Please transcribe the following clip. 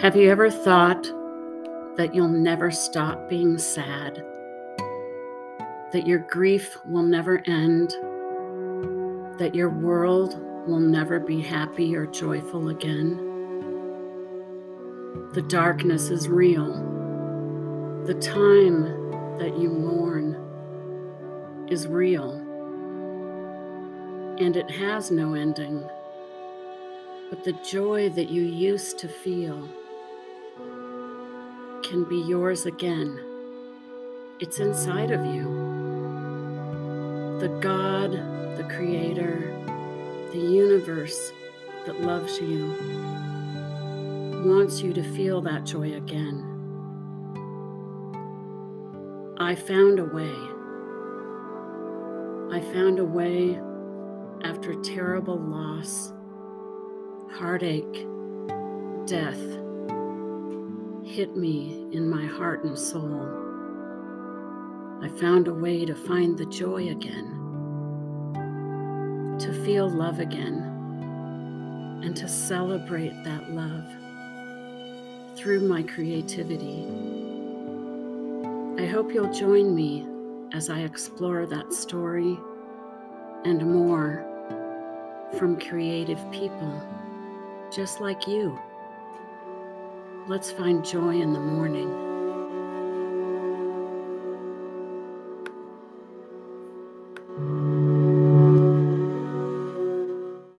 Have you ever thought that you'll never stop being sad? That your grief will never end? That your world will never be happy or joyful again? The darkness is real. The time that you mourn is real. And it has no ending. But the joy that you used to feel can be yours again. It's inside of you. The God, the Creator, the universe that loves you wants you to feel that joy again. I found a way. I found a way after terrible loss, heartache, death hit me in my heart and soul. I found a way to find the joy again, to feel love again, and to celebrate that love through my creativity. I hope you'll join me as I explore that story and more from creative people just like you. Let's find joy in the mourning.